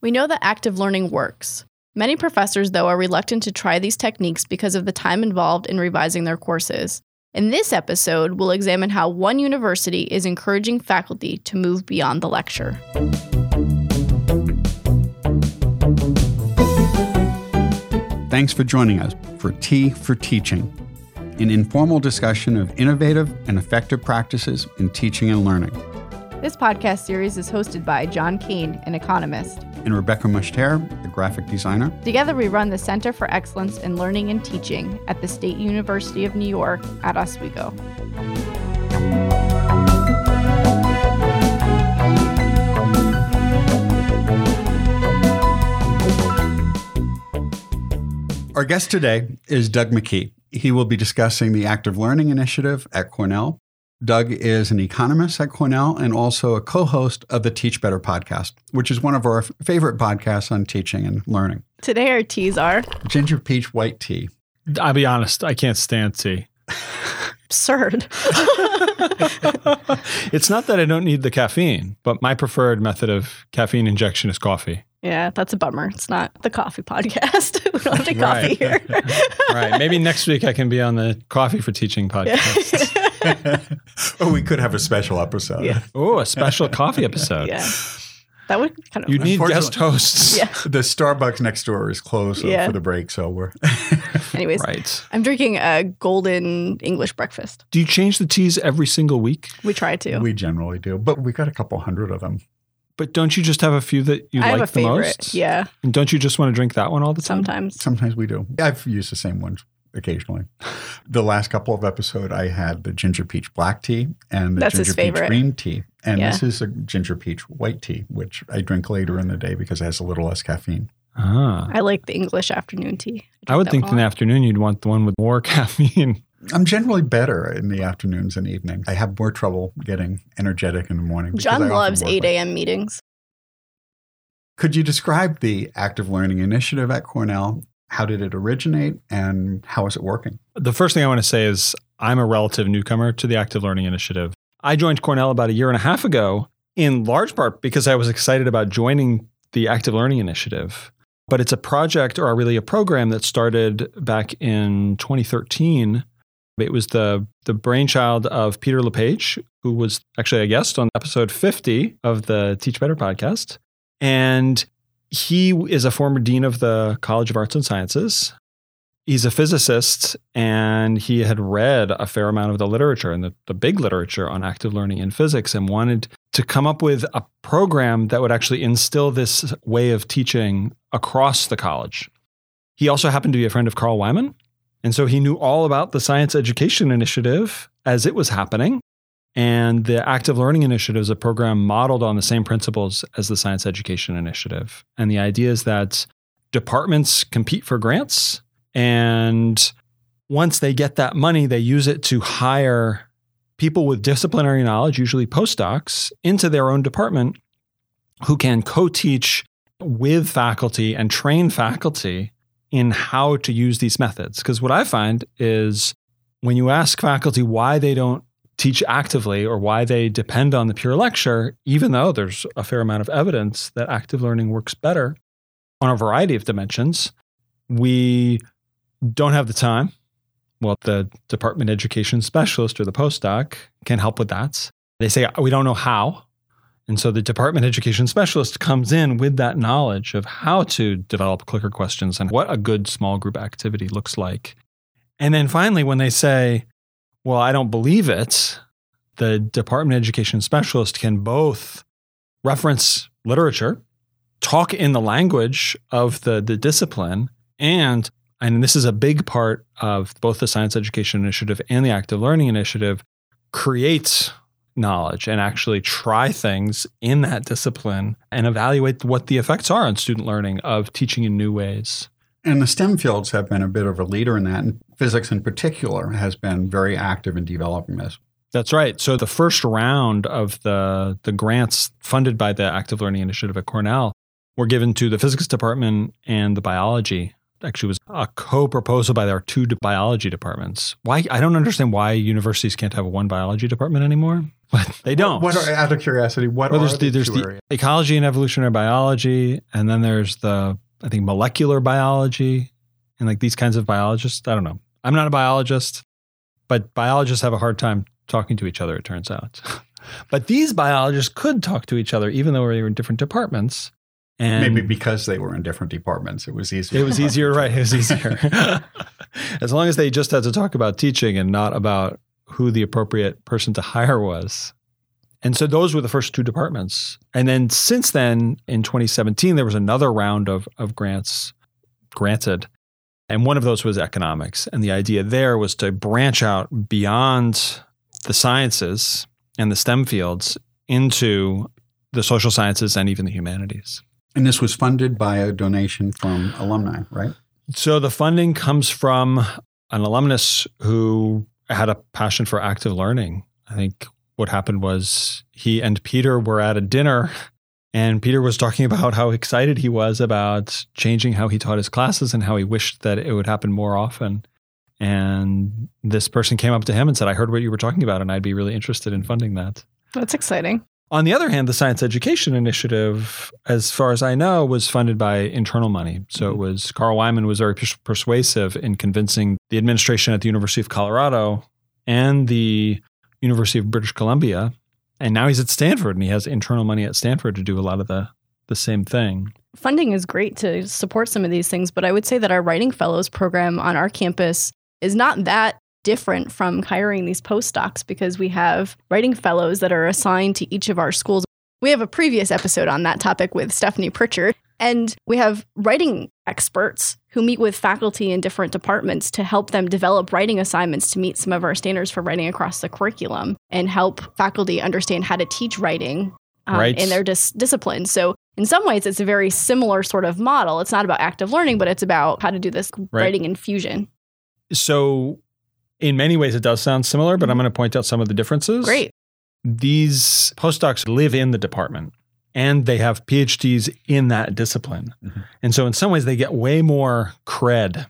We know that active learning works. Many professors, though, are reluctant to try these techniques because of the time involved in revising their courses. In this episode, we'll examine how one university is encouraging faculty to move beyond the lecture. Thanks for joining us for Tea for Teaching, an informal discussion of innovative and effective practices in teaching and learning. This podcast series is hosted by John Kane, an economist, and Rebecca Mushtare, a graphic designer. Together, we run the Center for Excellence in Learning and Teaching at the State University of New York at Oswego. Our guest today is Doug McKee. He will be discussing the Active Learning Initiative at Cornell. Doug is an economist at Cornell and also a co host of the Teach Better podcast, which is one of our favorite podcasts on teaching and learning. Today, our teas are ginger peach white tea. I'll be honest, I can't stand tea. Absurd. it's not that I don't need the caffeine, but my preferred method of caffeine injection is coffee. Yeah, that's a bummer. It's not the coffee podcast. we don't have any coffee right. here. right. Maybe next week I can be on the coffee for teaching podcast. oh, we could have a special episode. Yeah. Oh, a special coffee episode. Yeah. That would kind of. You need guest hosts. Yeah. The Starbucks next door is closed Yeah. for the break, so we're. Anyways, Right. I'm drinking a golden English breakfast. Do you change the teas every single week? We try to. we generally do, but we got a couple hundred of them. But don't you just have a few that you I like have a the favorite. most? Yeah, And don't you just want to drink that one all the time? sometimes. Sometimes we do. I've used the same ones occasionally. The last couple of episodes, I had the ginger peach black tea and the That's his ginger peach favorite. green tea. And Yeah. this is a ginger peach white tea, which I drink later in the day because it has a little less caffeine. Ah. I like the English afternoon tea. I would think in the afternoon you'd want the one with more caffeine. I'm generally better in the afternoons and evenings. I have more trouble getting energetic in the morning. John loves 8 a.m. meetings. Could you describe the active learning initiative at Cornell? How did it originate and how is it working? The first thing I want to say is I'm a relative newcomer to the Active Learning Initiative. I joined Cornell about a year and a half ago, in large part because I was excited about joining the Active Learning Initiative. But it's a project or really a program that started back in 2013. It was the, the brainchild of Peter LePage, who was actually a guest on episode 50 of the Teach Better podcast. And he is a former dean of the College of Arts and Sciences he's a physicist and he had read a fair amount of the literature and the, the big literature on active learning in physics and wanted to come up with a program that would actually instill this way of teaching across the college. He also happened to be a friend of Carl Wieman. And so he knew all about the Science Education Initiative as it was happening. And the Active Learning Initiative is a program modeled on the same principles as the Science Education Initiative. And the idea is that departments compete for grants and once they get that money, they use it to hire people with disciplinary knowledge, usually postdocs, into their own department who can co teach with faculty and train faculty in how to use these methods. Because what I find is when you ask faculty why they don't teach actively or why they depend on the pure lecture, even though there's a fair amount of evidence that active learning works better on a variety of dimensions, we don't have the time. Well, the department education specialist or the postdoc can help with that. They say, we don't know how. And so the department education specialist comes in with that knowledge of how to develop clicker questions and what a good small group activity looks like. And then finally, when they say, well, I don't believe it, the department of education specialist can both reference literature, talk in the language of the, the discipline, and and this is a big part of both the Science Education Initiative and the Active Learning Initiative, create knowledge and actually try things in that discipline and evaluate what the effects are on student learning of teaching in new ways. And the STEM fields have been a bit of a leader in that. And physics in particular has been very active in developing this. That's right. So the first round of the the grants funded by the Active Learning Initiative at Cornell were given to the physics department and the biology. Actually, was a co-proposal by our two biology departments. Why I don't understand why universities can't have one biology department anymore. but they don't. What are, out of curiosity, what Well, are there's the, the, there's two the areas? ecology and evolutionary biology, and then there's the I think molecular biology, and like these kinds of biologists. I don't know. I'm not a biologist, but biologists have a hard time talking to each other. It turns out, but these biologists could talk to each other, even though they were in different departments. And Maybe because they were in different departments, it was easier. it was easier, right? It was easier. as long as they just had to talk about teaching and not about who the appropriate person to hire was. And so those were the first two departments. And then since then, in 2017, there was another round of, of grants granted. And one of those was economics. And the idea there was to branch out beyond the sciences and the STEM fields into the social sciences and even the humanities. And this was funded by a donation from alumni, right? So the funding comes from an alumnus who had a passion for active learning. I think what happened was he and Peter were at a dinner and Peter was talking about how excited he was about changing how he taught his classes and how he wished that it would happen more often. And this person came up to him and said, I heard what you were talking about and I'd be really interested in funding that. That's exciting. On the other hand, the Science Education Initiative, as far as I know, was funded by internal money. So it mm-hmm. was Carl Wieman was very persuasive in convincing the administration at the University of Colorado and the University of British Columbia. And now he's at Stanford and he has internal money at Stanford to do a lot of the, the same thing. Funding is great to support some of these things, but I would say that our Writing Fellows program on our campus is not that different from hiring these postdocs because we have writing fellows that are assigned to each of our schools. We have a previous episode on that topic with Stephanie Pritchard, and we have writing experts who meet with faculty in different departments to help them develop writing assignments to meet some of our standards for writing across the curriculum and help faculty understand how to teach writing um, Right. in their dis- discipline. So, in some ways, it's a very similar sort of model. It's not about active learning, but it's about how to do this Right. writing infusion. So, in many ways, it does sound similar, but I'm going to point out some of the differences. Great. these postdocs live in the department and they have PhDs in that discipline. Mhm. And so, in some ways, they get way more cred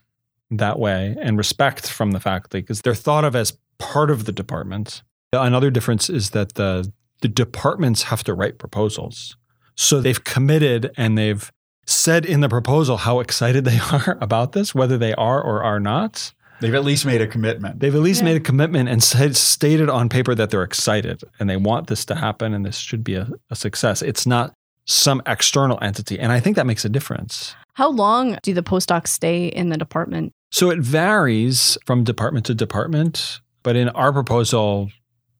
that way and respect from the faculty because they're thought of as part of the department. Another difference is that the, the departments have to write proposals. So, they've committed and they've said in the proposal how excited they are about this, whether they are or are not. They've at least made a commitment. They've at least Yeah. made a commitment and said, stated on paper that they're excited and they want this to happen and this should be a, a success. It's not some external entity. And I think that makes a difference. How long do the postdocs stay in the department? So it varies from department to department. But in our proposal,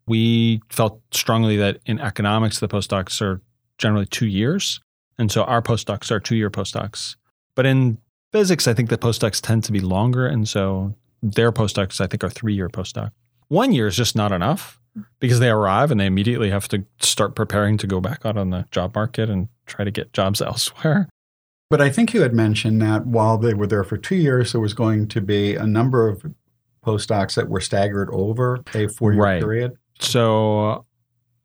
we felt strongly that in economics, the postdocs are generally two years. And so our postdocs are two year postdocs. But in physics, I think the postdocs tend to be longer. And so their postdocs, I think, are three year postdoc. One year is just not enough because they arrive and they immediately have to start preparing to go back out on the job market and try to get jobs elsewhere. But I think you had mentioned that while they were there for two years, there was going to be a number of postdocs that were staggered over a four year Right. period. So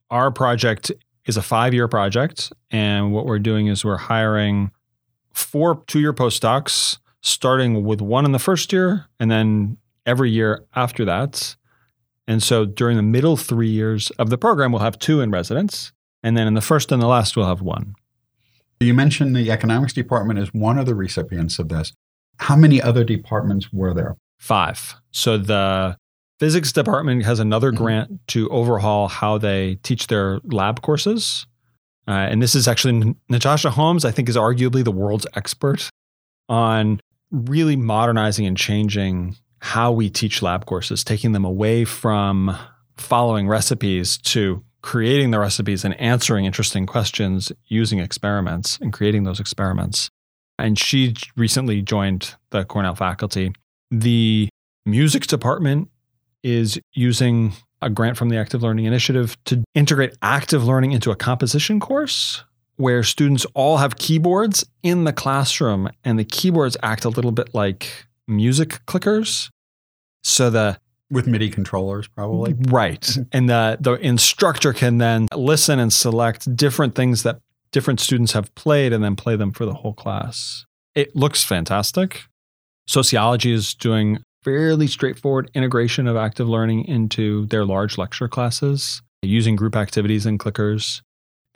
our project is a five year project. And what we're doing is we're hiring four two year postdocs, starting with one in the first year and then every year after that. And so during the middle three years of the program, we'll have two in residence. And then in the first and the last, we'll have one. You mentioned the economics department is one of the recipients of this. How many other departments were there? Five. So the physics department has another Mhm. grant to overhaul how they teach their lab courses. Uh, and this is actually Natasha Holmes, I think, is arguably the world's expert on really modernizing and changing how we teach lab courses, taking them away from following recipes to creating the recipes and answering interesting questions using experiments and creating those experiments. And she recently joined the Cornell faculty. The music department is using a grant from the Active Learning Initiative to integrate active learning into a composition course where students all have keyboards in the classroom and the keyboards act a little bit like music clickers. So the With MIDI controllers, probably. Right. And the, the instructor can then listen and select different things that different students have played and then play them for the whole class. It looks fantastic. Sociology is doing fairly straightforward integration of active learning into their large lecture classes. using group activities and clickers.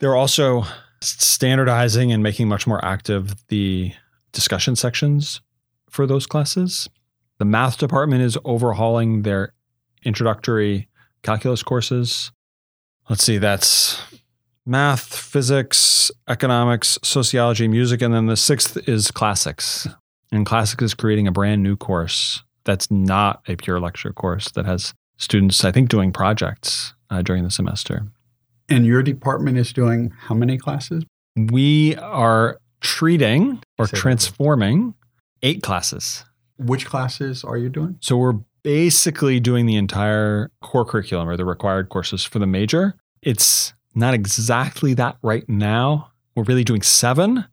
They're also standardizing and making much more active the discussion sections for those classes. The math department is overhauling their introductory calculus courses. Let's see, that's math, physics, economics, sociology, music, and then the sixth is classics. And classics is creating a brand new course that's not a pure lecture course that has students, I think, doing projects uh, during the semester. And your department is doing how many classes? We are treating or Say that transforming eight classes. Which classes are you doing? So we're basically doing the entire core curriculum or the required courses for the major. It's not exactly that right now. We're really doing seven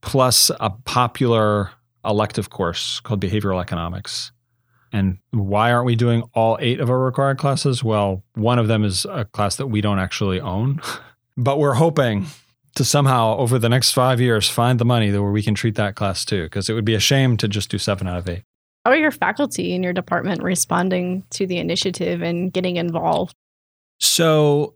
plus a popular elective course called behavioral economics. And why aren't we doing all eight of our required classes? Well, one of them is a class that we don't actually own, but we're hoping to somehow over the next five years find the money where we can treat that class too, because it would be a shame to just do seven out of eight. How are your faculty in your department responding to the initiative and getting involved? So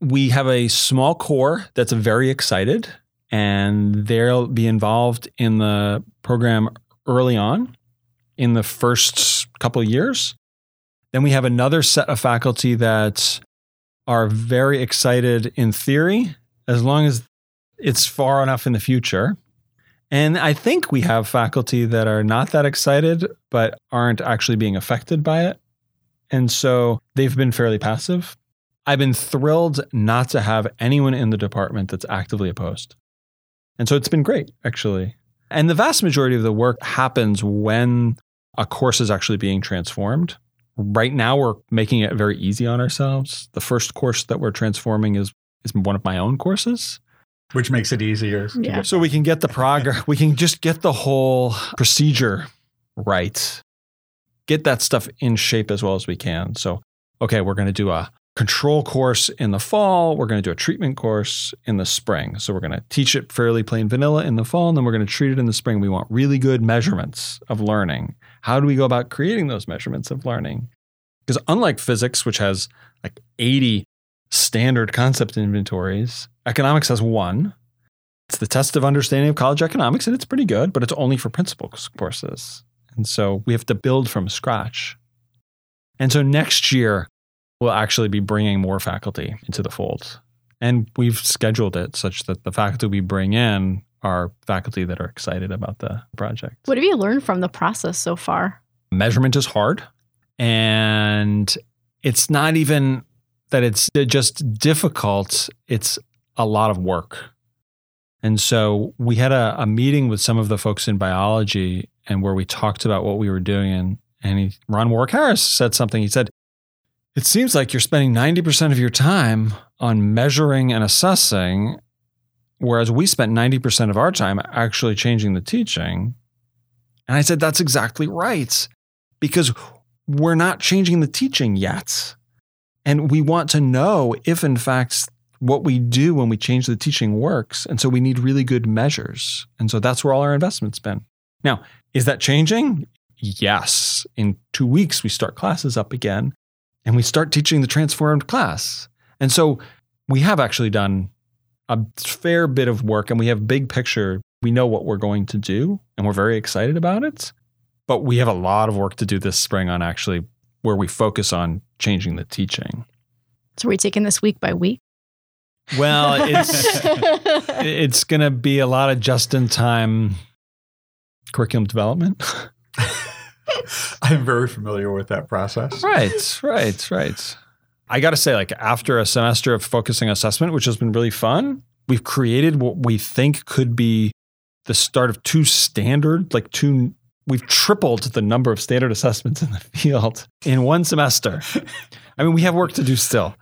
we have a small core that's very excited, and they'll be involved in the program early on in the first couple years. Then we have another set of faculty that are very excited in theory, as long as it's far enough in the future. And I think we have faculty that are not that excited, but aren't actually being affected by it. And so they've been fairly passive. I've been thrilled not to have anyone in the department that's actively opposed. And so it's been great, actually. And the vast majority of the work happens when a course is actually being transformed. Right now, we're making it very easy on ourselves. The first course that we're transforming is, is one of my own courses. Which makes it easier. Yeah. So we can get the progress, we can just get the whole procedure right, get that stuff in shape as well as we can. So, okay, we're going to do a control course in the fall. We're going to do a treatment course in the spring. So we're going to teach it fairly plain vanilla in the fall, and then we're going to treat it in the spring. We want really good measurements of learning. How do we go about creating those measurements of learning? Because unlike physics, which has like 80 standard concept inventories, economics has one. It's the test of understanding of college economics, and it's pretty good, but it's only for principal courses. And so we have to build from scratch. And so next year, we'll actually be bringing more faculty into the fold. And we've scheduled it such that the faculty we bring in are faculty that are excited about the project. What have you learned from the process so far? Measurement is hard. And it's not even that it's just difficult, it's a lot of work. And so we had a, a meeting with some of the folks in biology and where we talked about what we were doing. And, and he, Ron Warwick Harris said something. He said, It seems like you're spending 90% of your time on measuring and assessing, whereas we spent 90% of our time actually changing the teaching. And I said, That's exactly right. Because we're not changing the teaching yet. And we want to know if, in fact, what we do when we change the teaching works. And so we need really good measures. And so that's where all our investment's been. Now, is that changing? Yes. In two weeks, we start classes up again and we start teaching the transformed class. And so we have actually done a fair bit of work and we have big picture. We know what we're going to do and we're very excited about it. But we have a lot of work to do this spring on actually where we focus on changing the teaching. So are we taking this week by week? Well, it's it's going to be a lot of just in time curriculum development. I'm very familiar with that process. right, right, right. I got to say, like, after a semester of focusing assessment, which has been really fun, we've created what we think could be the start of two standard, like two, we've tripled the number of standard assessments in the field in one semester. I mean, we have work to do still,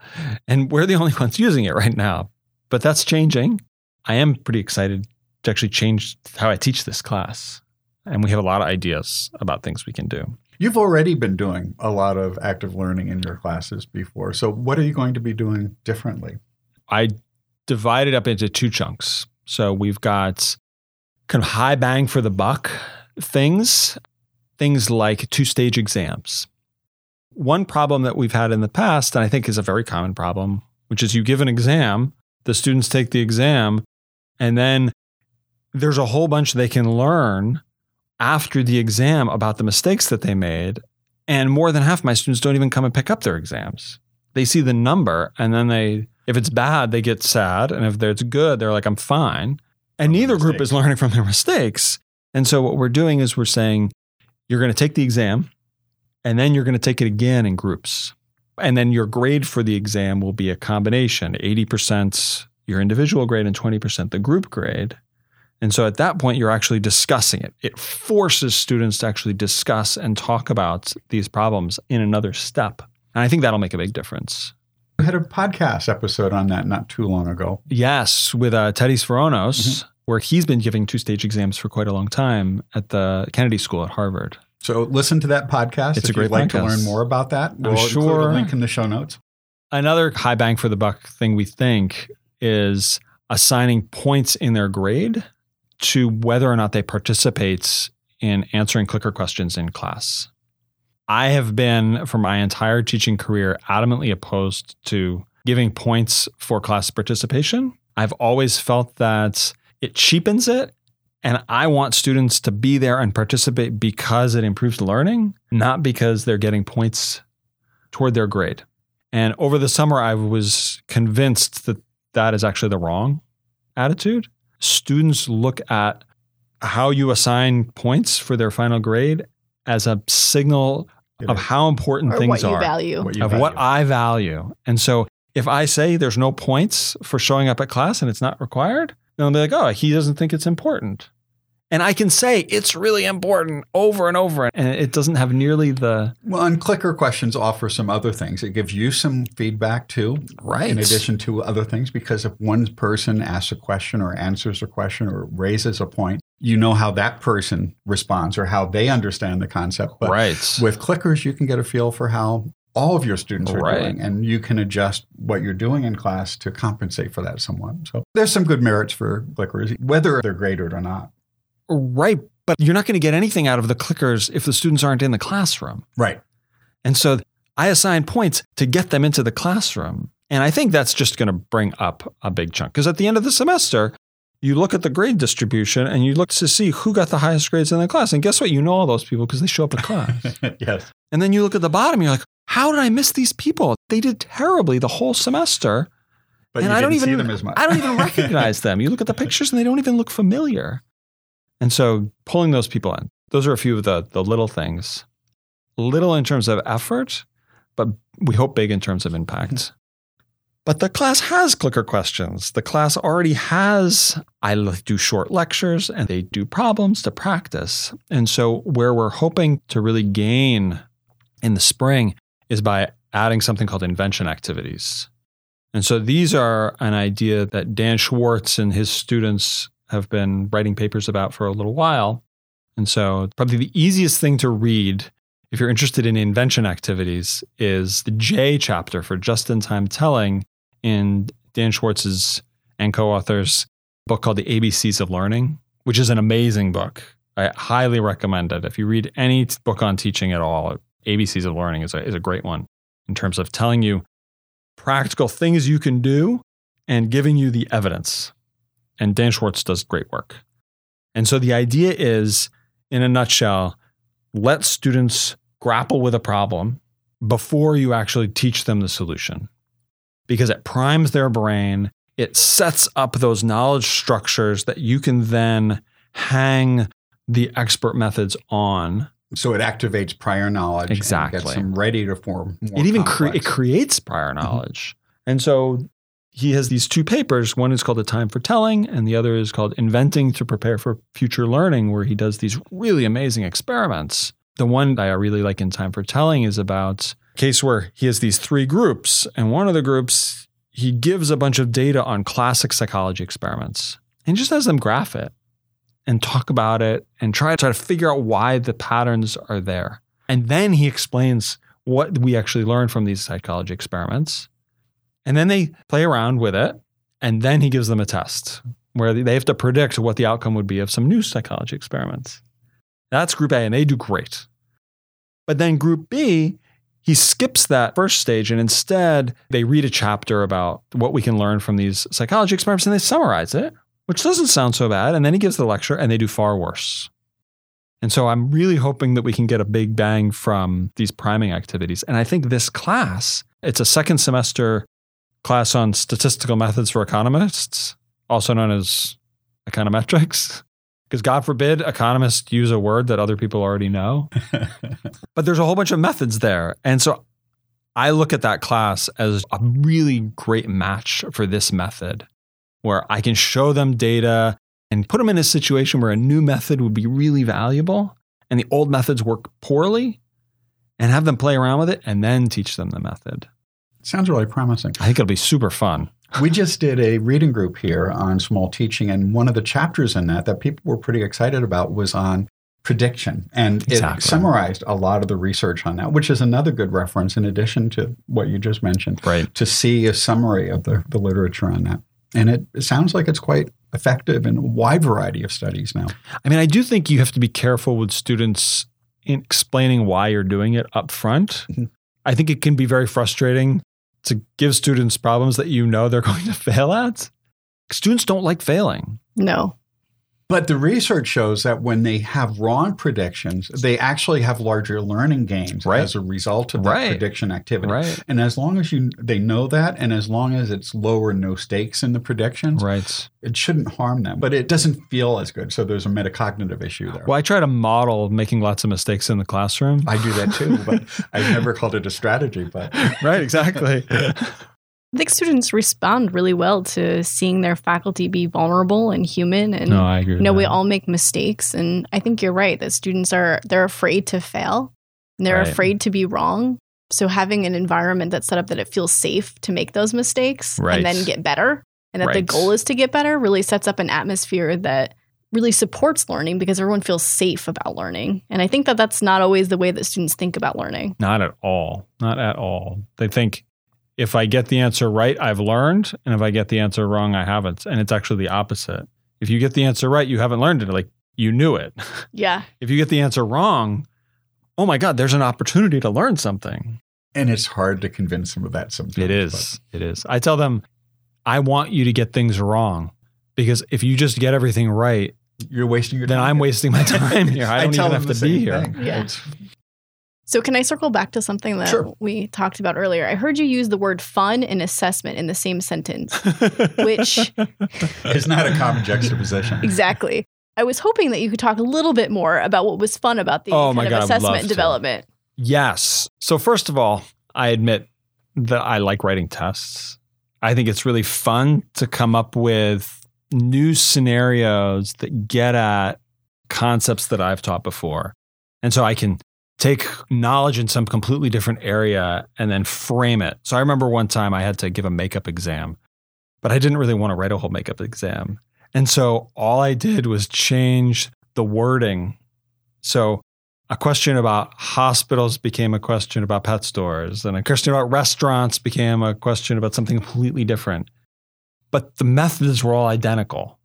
and we're the only ones using it right now, but that's changing. I am pretty excited to actually change how I teach this class. And we have a lot of ideas about things we can do. You've already been doing a lot of active learning in your classes before. So, what are you going to be doing differently? I divided up into two chunks. So we've got kind of high bang for the buck things, things like two stage exams. One problem that we've had in the past, and I think is a very common problem which is you give an exam, the students take the exam, and then there's a whole bunch they can learn after the exam about the mistakes that they made. And more than half my students don't even come and pick up their exams. They see the number and then they, if it's bad, they get sad. And if it's good, they're like, I'm fine. And neither group is learning from their mistakes. And so what we're doing is we're saying, you're going to take the exam and then you're going to take it again in groups. And then your grade for the exam will be a combination 80% your individual grade and 20% the group grade. And so at that point, you're actually discussing it. It forces students to actually discuss and talk about these problems in another step. And I think that'll make a big difference. We had a podcast episode on that not too long ago. Yes, with uh, Teddy Svoronos, where he's been giving two stage exams for quite a long time at the Kennedy School at Harvard. So listen to that podcast It's if a great you'd like to learn more about that. We'll include sure- a link in the show notes. Another high bang for the buck thing we think is assigning points in their grade to whether or not they participate in answering clicker questions in class. I have been, for my entire teaching career, adamantly opposed to giving points for class participation. I've always felt that it cheapens it. And I want students to be there and participate because it improves learning, not because they're getting points toward their grade. And over the summer, I was convinced that that is actually the wrong attitude. Students look at how you assign points for their final grade as a signal It of is how important or things what you are, value. what you of value. what I value. And so if I say there's no points for showing up at class and it's not required, then they'll be like, oh, he doesn't think it's important. And I can say it's really important over and over. And it doesn't have nearly the Well, and clicker questions offer some other things. It gives you some feedback too, right. in addition to other things, because if one person asks a question or answers a question or raises a point, you know how that person responds or how they understand the concept. But right. with clickers, you can get a feel for how all of your students are Right. doing, and you can adjust what you're doing in class to compensate for that somewhat. So there's some good merits for clickers, whether they're graded or not. Right. But you're not going to get anything out of the clickers if the students aren't in the classroom. Right. And so I assign points to get them into the classroom. And I think that's just going to bring up a big chunk. Because at the end of the semester, you look at the grade distribution and you look to see who got the highest grades in the class. And guess what? You know all those people because they show up at class. yes. and then you look at the bottom, you're like, how did I miss these people? They did terribly the whole semester. But and you I don't even see them as much. I don't even recognize them. You look at the pictures and they don't even look familiar. And so pulling those people in, those are a few of the the little things. Little in terms of effort, but we hope big in terms of impact. Mm-hmm. But the class has clicker questions. The class already has, I do short lectures and they do problems to practice. And so, where we're hoping to really gain in the spring is by adding something called invention activities. And so these are an idea that Dan Schwartz and his students have been writing papers about for a little while. And so probably the easiest thing to read if you're interested in invention activities is the J chapter for just in time telling in Dan Schwartz's and co-authors book called The ABCs of Learning, which is an amazing book. I highly recommend it. If you read any book on teaching at all, ABCs of Learning is a, is a great one in terms of telling you practical things you can do and giving you the evidence. And Dan Schwartz does great work. And so the idea is, in a nutshell, let students grapple with a problem before you actually teach them the solution because it primes their brain. It sets up those knowledge structures that you can then hang the expert methods on. So it activates prior knowledge. And Exactly. gets them ready to form. More it even cre- it creates prior knowledge. Mm-hmm. And so he has these two papers. One is called A Time for Telling, and the other is called Inventing to Prepare for Future Learning, where he does these really amazing experiments. The one that I really like in Time for Telling is about a case where he has these three groups, and one of the groups he gives a bunch of data on classic psychology experiments and just has them graph it and talk about it and try, try to figure out why the patterns are there. And then he explains what we actually learn from these psychology experiments. And then they play around with it. And then he gives them a test where they have to predict what the outcome would be of some new psychology experiments. That's group A, and they do great. But then group B, he skips that first stage and instead they read a chapter about what we can learn from these psychology experiments and they summarize it, which doesn't sound so bad. And then he gives the lecture and they do far worse. And so I'm really hoping that we can get a big bang from these priming activities. And I think this class, it's a second semester class on statistical methods for economists, also known as econometrics. Because God forbid economists use a word that other people already know. but there's a whole bunch of methods there. And so I look at that class as a really great match for this method where I can show them data and put them in a situation where a new method would be really valuable and the old methods work poorly and have them play around with it and then teach them the method. Sounds really promising. I think it'll be super fun we just did a reading group here on small teaching, and one of the chapters in that that people were pretty excited about was on prediction. And exactly. it summarized a lot of the research on that, which is another good reference in addition to what you just mentioned, right. to see a summary of the, the literature on that. And it, it sounds like it's quite effective in a wide variety of studies now. I mean, I do think you have to be careful with students in explaining why you're doing it up front. Mm-hmm. I think it can be very frustrating to give students problems that you know they're going to fail at. Students don't like failing. No. But the research shows that when they have wrong predictions, they actually have larger learning gains right. as a result of that right. prediction activity. Right. And as long as you they know that, and as long as it's lower no stakes in the predictions, right. it shouldn't harm them. But it doesn't feel as good. So there's a metacognitive issue there. Well, I try to model making lots of mistakes in the classroom. I do that too, but I've never called it a strategy. But right, exactly. I think students respond really well to seeing their faculty be vulnerable and human. And no, I agree. You know, we all make mistakes, and I think you're right that students are they're afraid to fail, and they're right. afraid to be wrong. So having an environment that's set up that it feels safe to make those mistakes right. and then get better, and that right. the goal is to get better, really sets up an atmosphere that really supports learning because everyone feels safe about learning. And I think that that's not always the way that students think about learning. Not at all. Not at all. They think if I get the answer right, I've learned. And if I get the answer wrong, I haven't. And it's actually the opposite. If you get the answer right, you haven't learned it. Like you knew it. Yeah. if you get the answer wrong, oh my God, there's an opportunity to learn something. And it's hard to convince them of that sometimes. It is. But. It is. I tell them, I want you to get things wrong because if you just get everything right, you're wasting your then time. I'm wasting my time here. I don't I even have to be here. Yeah. So, can I circle back to something that sure. we talked about earlier? I heard you use the word fun and assessment in the same sentence, which is not a common juxtaposition. Exactly. I was hoping that you could talk a little bit more about what was fun about the oh kind of God, assessment and development. Yes. So, first of all, I admit that I like writing tests. I think it's really fun to come up with new scenarios that get at concepts that I've taught before. And so I can take knowledge in some completely different area and then frame it. So I remember one time I had to give a makeup exam, but I didn't really want to write a whole makeup exam. And so all I did was change the wording. So a question about hospitals became a question about pet stores, and a question about restaurants became a question about something completely different. But the methods were all identical.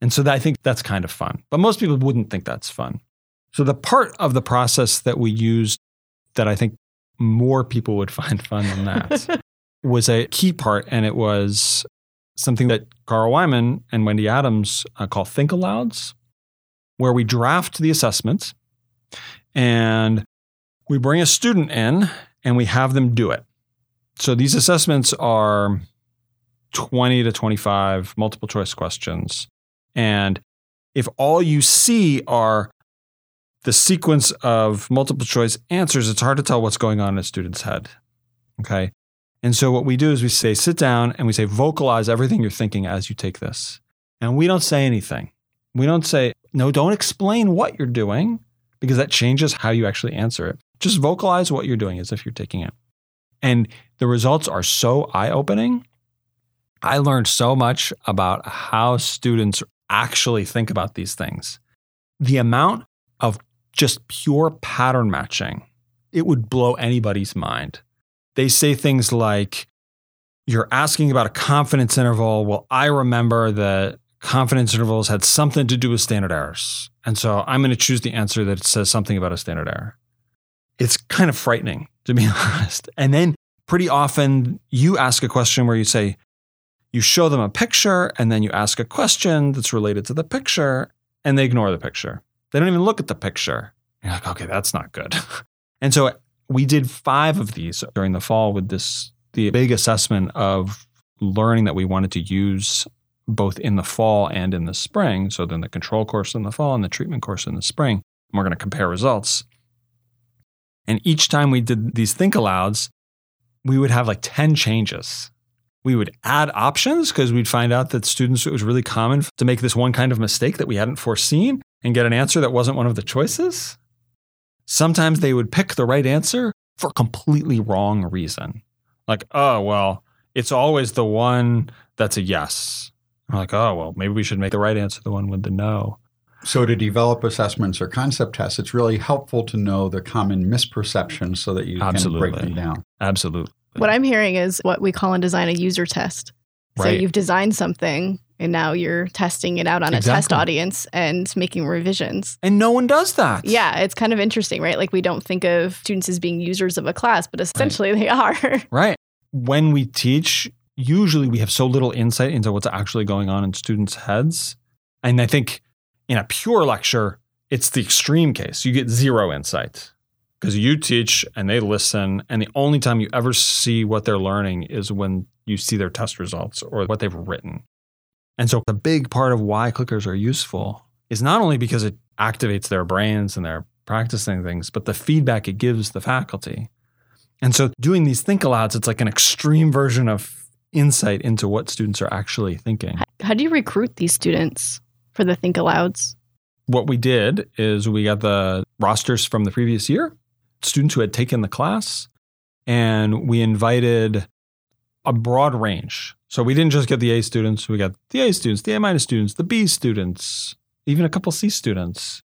And so that, I think that's kind of fun. But most people wouldn't think that's fun. So the part of the process that we used that I think more people would find fun than that was a key part, and it was something that Carl Wieman and Wendy Adams uh, call think alouds, where we draft the assessments and we bring a student in and we have them do it. So these assessments are 20 to 25 multiple choice questions. And if all you see are the sequence of multiple choice answers, it's hard to tell what's going on in a student's head. Okay. And so what we do is we say, sit down and we say, vocalize everything you're thinking as you take this. And we don't say anything. We don't say, no, don't explain what you're doing because that changes how you actually answer it. Just vocalize what you're doing as if you're taking it. And the results are so eye opening. I learned so much about how students actually think about these things. The amount of just pure pattern matching, it would blow anybody's mind. They say things like, You're asking about a confidence interval. Well, I remember that confidence intervals had something to do with standard errors. And so I'm going to choose the answer that says something about a standard error. It's kind of frightening to be honest. And then pretty often you ask a question where you say, you show them a picture and then you ask a question that's related to the picture and they ignore the picture. They don't even look at the picture. You're like, okay, that's not good. and so we did five of these during the fall with this the big assessment of learning that we wanted to use both in the fall and in the spring. So then the control course in the fall and the treatment course in the spring. And we're going to compare results. And each time we did these think alouds, we would have like 10 changes. We would add options because we'd find out that students, it was really common to make this one kind of mistake that we hadn't foreseen and get an answer that wasn't one of the choices. Sometimes they would pick the right answer for a completely wrong reason. Like, oh, well, it's always the one that's a yes. I'm like, oh, well, maybe we should make the right answer the one with the no. So, to develop assessments or concept tests, it's really helpful to know the common misperceptions so that you Absolutely. can break them down. Absolutely. What I'm hearing is what we call in design a user test. So Right. you've designed something and now you're testing it out on a test audience and making revisions. And no one does that. Yeah, it's kind of interesting, right? Like we don't think of students as being users of a class, but essentially they are. Right. When we teach, usually we have so little insight into what's actually going on in students' heads. And I think in a pure lecture, it's the extreme case. You get zero insight because you teach and they listen. And the only time you ever see what they're learning is when you see their test results or what they've written. And so, a big part of why clickers are useful is not only because it activates their brains and they're practicing things, but the feedback it gives the faculty. And so doing these think alouds, it's like an extreme version of insight into what students are actually thinking. How do you recruit these students for the think alouds? What we did is we got the rosters from the previous year, students who had taken the class, and we invited a broad range. So we didn't just get the A students, we got the A students, the A minus students, the B students, even a couple C students.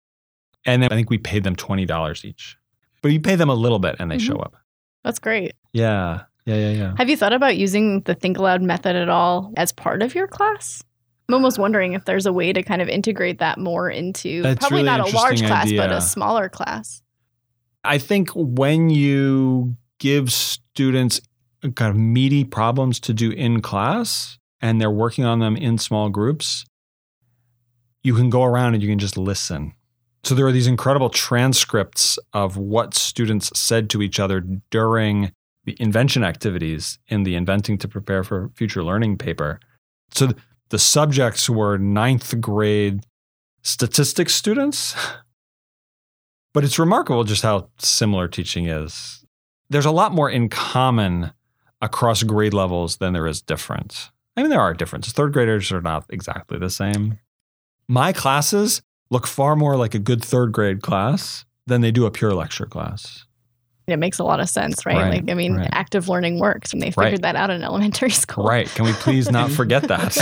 And then I think we paid them $20 each. But you pay them a little bit and they Mhm. show up. That's great. Yeah. Yeah, yeah, yeah. Have you thought about using the think aloud method at all as part of your class? I'm almost wondering if there's a way to kind of integrate that more into That's probably really not a large class, but a smaller class. I think when you give students kind of meaty problems to do in class and they're working on them in small groups, you can go around and you can just listen. So there are these incredible transcripts of what students said to each other during the invention activities in the Inventing to Prepare for Future Learning paper. So the subjects were ninth grade statistics students. But it's remarkable just how similar teaching is. There's a lot more in common across grade levels than there is different. I mean, there are differences. Third graders are not exactly the same. My classes look far more like a good third grade class than they do a pure lecture class. It makes a lot of sense, right? Right, like, I mean, right. active learning works, and they figured Right. that out in elementary school. Right. Can we please not forget that?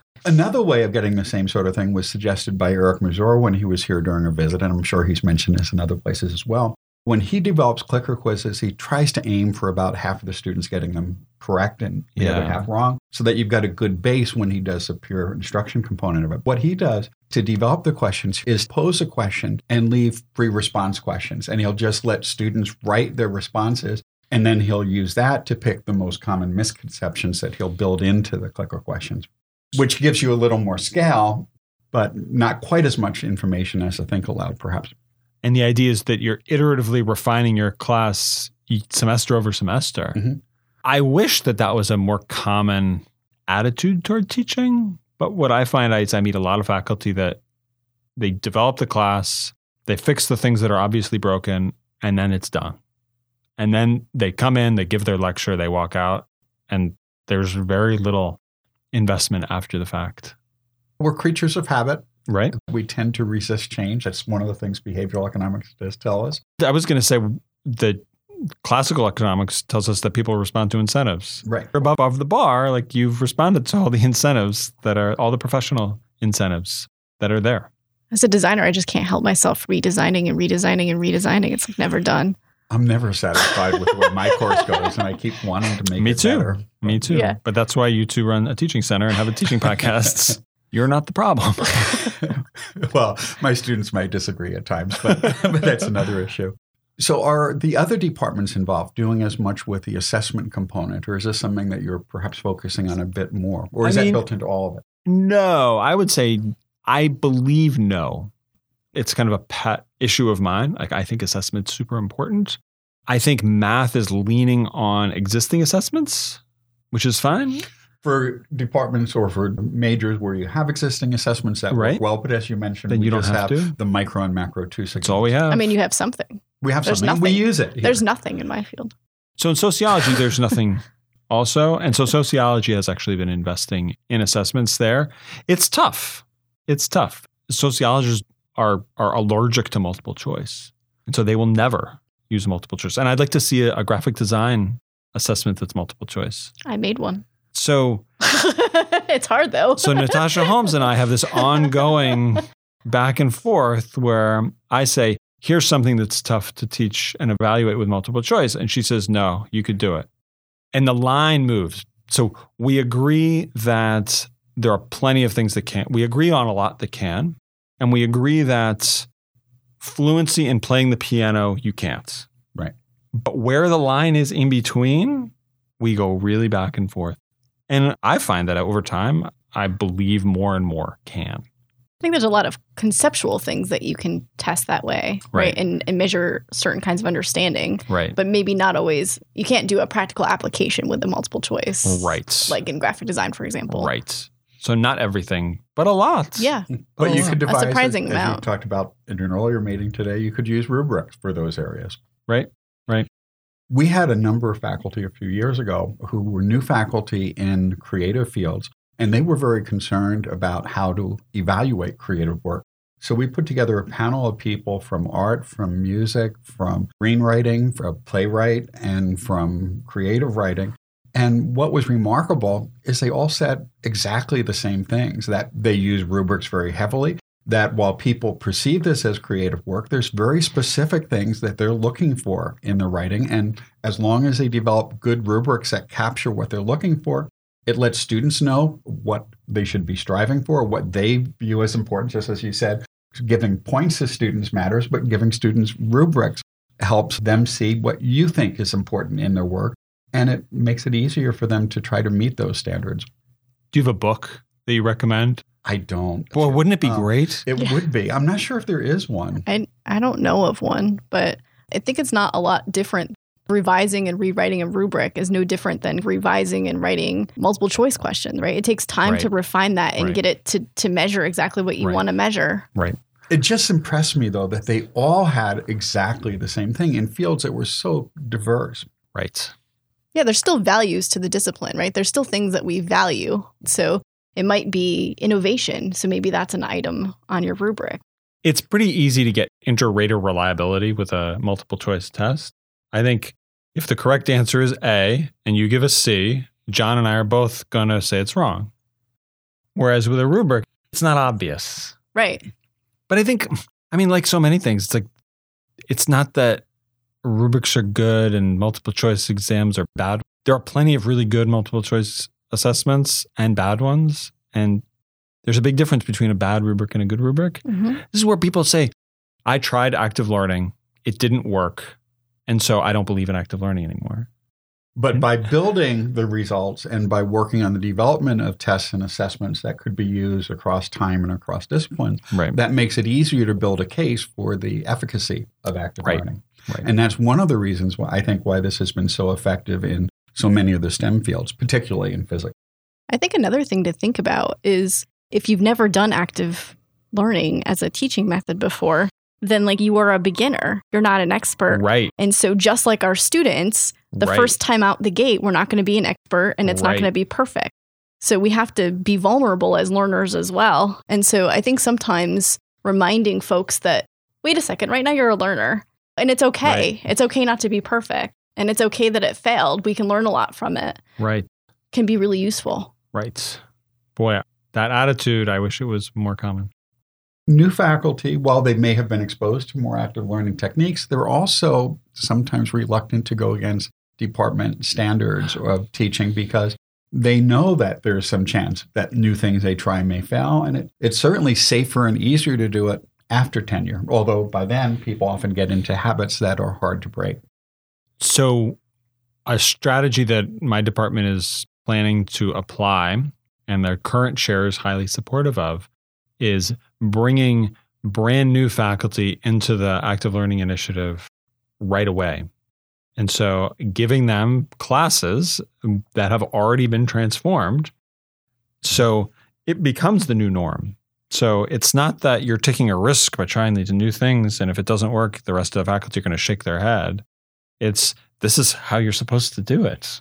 Another way of getting the same sort of thing was suggested by Eric Mazur when he was here during a visit, and I'm sure he's mentioned this in other places as well. When he develops clicker quizzes, he tries to aim for about half of the students getting them correct and the other half wrong, so that you've got a good base when he does the pure instruction component of it. What he does to develop the questions is pose a question and leave free response questions, and he'll just let students write their responses. And then he'll use that to pick the most common misconceptions that he'll build into the clicker questions which gives you a little more scale, but not quite as much information as a think aloud, perhaps. and the idea is that you're iteratively refining your class semester over semester. Mhm. I wish that that was a more common attitude toward teaching. But what I find is I meet a lot of faculty that they develop the class, they fix the things that are obviously broken, and then it's done. And then they come in, they give their lecture, they walk out, and there's very little investment after the fact. We're creatures of habit. Right? We tend to resist change. That's one of the things behavioral economics does tell us. I was going to say that classical economics tells us that people respond to incentives. Right. You're above, above the bar, like you've responded to all the incentives that are all the professional incentives that are there. As a designer, I just can't help myself redesigning and redesigning and redesigning. It's like never done. I'm never satisfied with where my course goes, and I keep wanting to make Me it too. better. Me too. Yeah. But that's why you two run a teaching center and have a teaching podcast. You're not the problem. well, my students might disagree at times, but, but that's another issue. So, are the other departments involved doing as much with the assessment component, or is this something that you're perhaps focusing on a bit more? Or is I that built into all of it? No, I would say I believe no. It's kind of a pet issue of mine. Like I think assessment's super important. I think math is leaning on existing assessments, which is fine. For departments or for majors where you have existing assessments that Right. work well, but as you mentioned, Then we you don't just have to. the micro and macro two That's all we have. I mean, you have something. We have There's something. We use it. here. There's nothing in my field. So in sociology, there's nothing also. And so sociology has actually been investing in assessments there. It's tough. It's tough. Sociologists are are allergic to multiple choice. And so they will never use multiple choice. And I'd like to see a, a graphic design assessment that's multiple choice. I made one. So it's hard though. so Natasha Holmes and I have this ongoing back and forth where I say, here's something that's tough to teach and evaluate with multiple choice. And she says, no, you could do it. And the line moves. So we agree that there are plenty of things that can't. We agree on a lot that can. And we agree that fluency in playing the piano, you can't. Right. But where the line is in between, we go really back and forth. And I find that over time, I believe more and more can. I think there's a lot of conceptual things that you can test that way, right? Right. And, and measure certain kinds of understanding, Right. but maybe not always. You can't do a practical application with the multiple choice, Right. Like in graphic design, for example. right. So not everything, but a lot. Yeah. But you could a devise, surprising as, as you amount. talked about in an earlier meeting today, you could use rubrics for those areas. Right. Right. We had a number of faculty a few years ago who were new faculty in creative fields, and they were very concerned about how to evaluate creative work. So we put together a panel of people from art, from music, from screenwriting, from playwright, and from creative writing. And what was remarkable is they all said exactly the same things that they use rubrics very heavily. That while people perceive this as creative work, there's very specific things that they're looking for in the writing. And as long as they develop good rubrics that capture what they're looking for, it lets students know what they should be striving for, what they view as important, just as you said. Giving points to students matters, but giving students rubrics helps them see what you think is important in their work. And it makes it easier for them to try to meet those standards. Do you have a book that you recommend? I don't. Boy, wouldn't it be Um, great? It Yeah. would be. I'm not sure if there is one. I I don't know of one, but I think it's not a lot different. Revising and rewriting a rubric is no different than revising and writing multiple choice questions, right? It takes time to refine that and Right. get it to to measure exactly what you Right. want to measure. Right. It just impressed me, though, that they all had exactly the same thing in fields that were so diverse. Right. Yeah, there's still values to the discipline, right? There's still things that we value. So it might be innovation. So maybe that's an item on your rubric. It's pretty easy to get inter-rater reliability with a multiple choice test. I think if the correct answer is A and you give a C, John and I are both going to say it's wrong. Whereas with a rubric, it's not obvious. Right. But I think, I mean, like so many things, it's like, it's not that rubrics are good and multiple choice exams are bad. There are plenty of really good multiple choice assessments and bad ones. And there's a big difference between a bad rubric and a good rubric. Mhm. This is where people say, I tried active learning, it didn't work. And so I don't believe in active learning anymore. But by building the results and by working on the development of tests and assessments that could be used across time and across disciplines, Right. that makes it easier to build a case for the efficacy of active Right. learning. Right. And that's one of the reasons why I think why this has been so effective in so many of the STEM fields, particularly in physics. I think another thing to think about is if you've never done active learning as a teaching method before, then like you are a beginner. You're not an expert. Right. And so just like our students, the right. first time out the gate, we're not going to be an expert and it's not going to be perfect. So we have to be vulnerable as learners as well. And so I think sometimes reminding folks that wait a second, right now you're a learner and it's okay. Right. It's okay not to be perfect and it's okay that it failed. We can learn a lot from it. Right. Can be really useful. Right. Boy, that attitude, I wish it was more common. New faculty, while they may have been exposed to more active learning techniques, they're also sometimes reluctant to go against department standards of teaching because they know that there's some chance that new things they try may fail. And it, it's certainly safer and easier to do it after tenure, although by then people often get into habits that are hard to break. So, a strategy that my department is planning to apply and their current chair is highly supportive of is bringing brand new faculty into the active learning initiative right away. And so giving them classes that have already been transformed. So it becomes the new norm. So it's not that you're taking a risk by trying these new things. And if it doesn't work, the rest of the faculty are going to shake their head. It's this is how you're supposed to do it.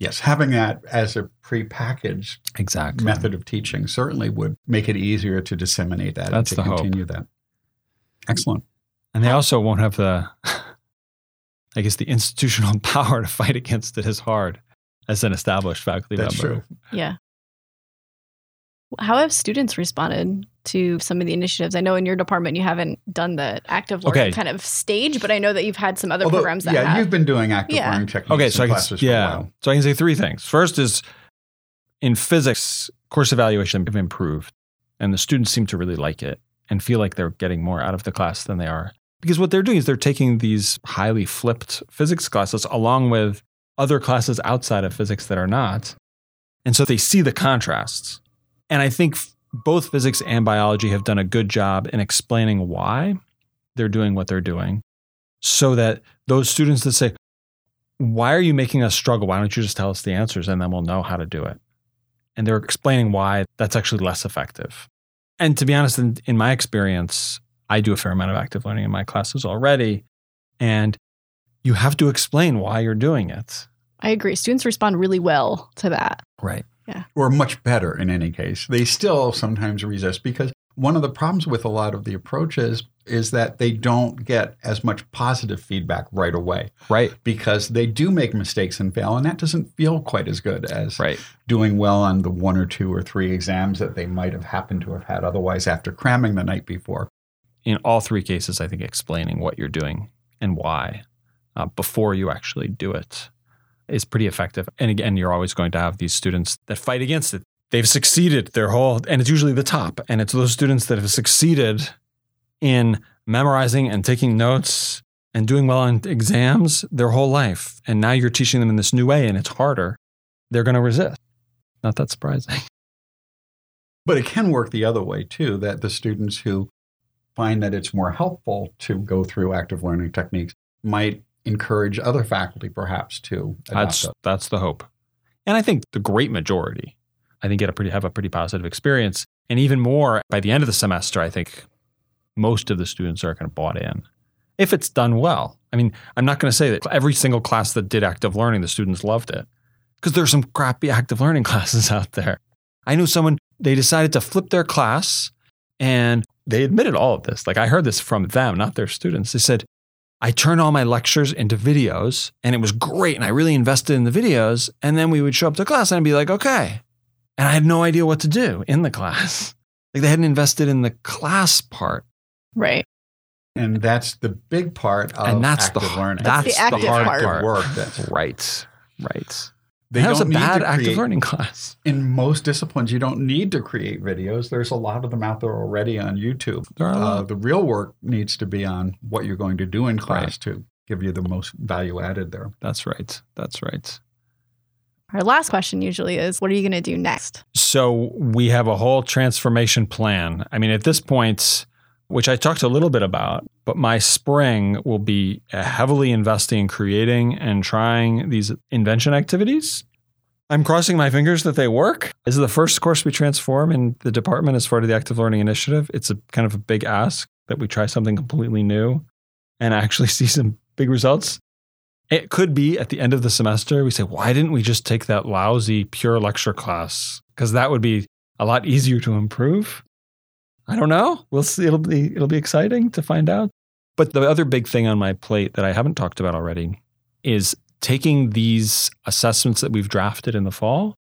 Yes, having that as a prepackaged exactly. method of teaching certainly would make it easier to disseminate that That's and to the hope. continue that. Excellent. And they also won't have the, I guess, the institutional power to fight against it as hard as an established faculty That's member. true. Yeah. How have students responded to some of the initiatives? I know in your department you haven't done the active learning Okay. kind of stage, but I know that you've had some other Although, programs that yeah, have. you've been doing active Yeah. learning techniques Okay, so I in can, classes for a yeah, while. so I can say three things. First is in physics, course evaluation have improved, and the students seem to really like it and feel like they're getting more out of the class than they are. Because what they're doing is they're taking these highly flipped physics classes along with other classes outside of physics that are not. And so they see the contrasts. And I think f- both physics and biology have done a good job in explaining why they're doing what they're doing so that those students that say, why are you making us struggle? Why don't you just tell us the answers and then we'll know how to do it? And they're explaining why that's actually less effective. And to be honest, in, in my experience, I do a fair amount of active learning in my classes already. And you have to explain why you're doing it. I agree. Students respond really well to that. Right. Or much better in any case. They still sometimes resist because one of the problems with a lot of the approaches is that they don't get as much positive feedback right away Right. because they do make mistakes and fail, and that doesn't feel quite as good as Right. doing well on the one or two or three exams that they might have happened to have had otherwise after cramming the night before. In all three cases, I think explaining what you're doing and why uh, before you actually do it is pretty effective. And again, you're always going to have these students that fight against it. They've succeeded their whole, and it's usually the top. And it's those students that have succeeded in memorizing and taking notes and doing well on exams their whole life. And now you're teaching them in this new way and it's harder. They're going to resist. Not that surprising. But it can work the other way too, that the students who find that it's more helpful to go through active learning techniques might encourage other faculty perhaps to adopt That's it. that's the hope. And I think the great majority, I think, get a pretty have a pretty positive experience. And even more by the end of the semester, I think most of the students are kind of bought in. If it's done well. I mean, I'm not going to say that every single class that did active learning, the students loved it. Because there's some crappy active learning classes out there. I knew someone, they decided to flip their class and they admitted all of this. Like I heard this from them, not their students. They said, I turned all my lectures into videos and it was great. And I really invested in the videos. And then we would show up to class and I'd be like, okay. And I had no idea what to do in the class. Like they hadn't invested in the class part. Right. And that's the big part of and that's the active learning. That's, That's the active hard part. part. work. That's Right. Right. They that was a don't need bad to active learning class. In most disciplines, you don't need to create videos. There's a lot of them out there already on YouTube. There are a Uh, lot. the real work needs to be on what you're going to do in class to give you the most value added there. That's right. That's right. Our last question usually is what are you going to do next? So we have a whole transformation plan. I mean, at this point, which I talked a little bit about, but my spring will be heavily investing in creating and trying these invention activities. I'm crossing my fingers that they work. This is the first course we transform in the department as part of the Active Learning Initiative. It's a kind of a big ask that we try something completely new and actually see some big results. It could be at the end of the semester, we say, why didn't we just take that lousy pure lecture class? Because that would be a lot easier to improve. I don't know. We'll see. It'll be it'll be exciting to find out. But the other big thing on my plate that I haven't talked about already is taking these assessments that we've drafted in the fall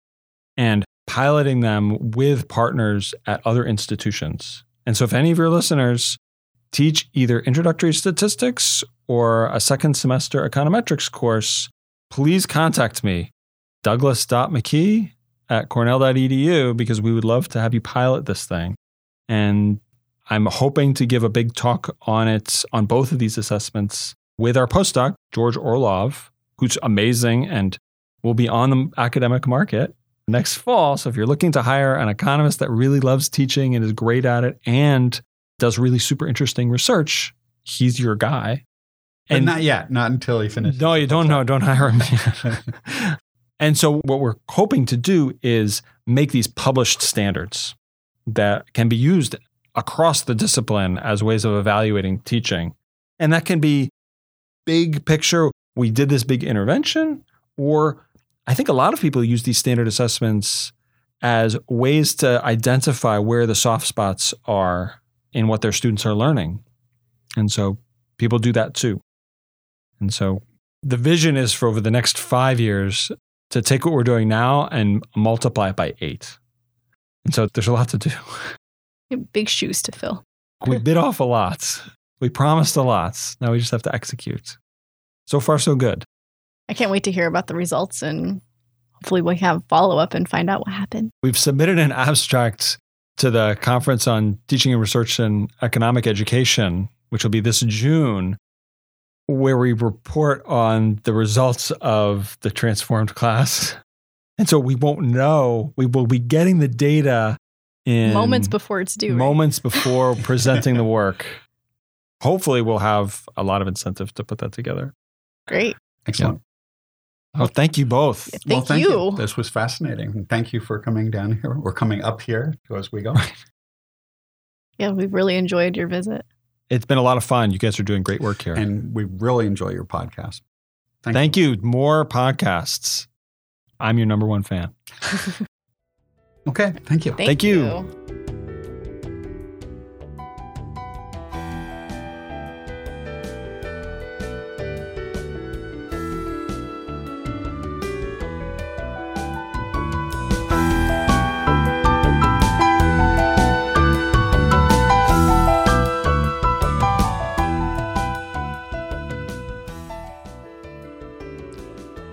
and piloting them with partners at other institutions. And so if any of your listeners teach either introductory statistics or a second semester econometrics course, please contact me, douglas.mckee at cornell.edu, because we would love to have you pilot this thing. And I'm hoping to give a big talk on it on both of these assessments with our postdoc, George Orlov, who's amazing and will be on the academic market next fall. So if you're looking to hire an economist that really loves teaching and is great at it and does really super interesting research, he's your guy. And not yet, not until he finishes. No, you don't know. Don't hire him. and so what we're hoping to do is make these published standards that can be used across the discipline as ways of evaluating teaching. And that can be big picture. We did this big intervention, or I think a lot of people use these standard assessments as ways to identify where the soft spots are in what their students are learning. And so people do that too. And so the vision is for over the next five years to take what we're doing now and multiply it by eight. And so there's a lot to do. Big shoes to fill. We bit off a lot. We promised a lot. Now we just have to execute. So far, so good. I can't wait to hear about the results and hopefully we have follow up and find out what happened. We've submitted an abstract to the conference on teaching and research in economic education, which will be this June, where we report on the results of the transformed class. And so we won't know. We will be getting the data in moments before it's due. Moments right? before presenting the work. Hopefully, we'll have a lot of incentive to put that together. Great. Excellent. Oh, thank you both. Yeah, thank, well, thank you. you. This was fascinating. Thank you for coming down here or coming up here as we go. yeah, we've really enjoyed your visit. It's been a lot of fun. You guys are doing great work here. And we really enjoy your podcast. Thank, thank you. you. More podcasts. I'm your number one fan. okay. Thank you. Thank, thank you. you.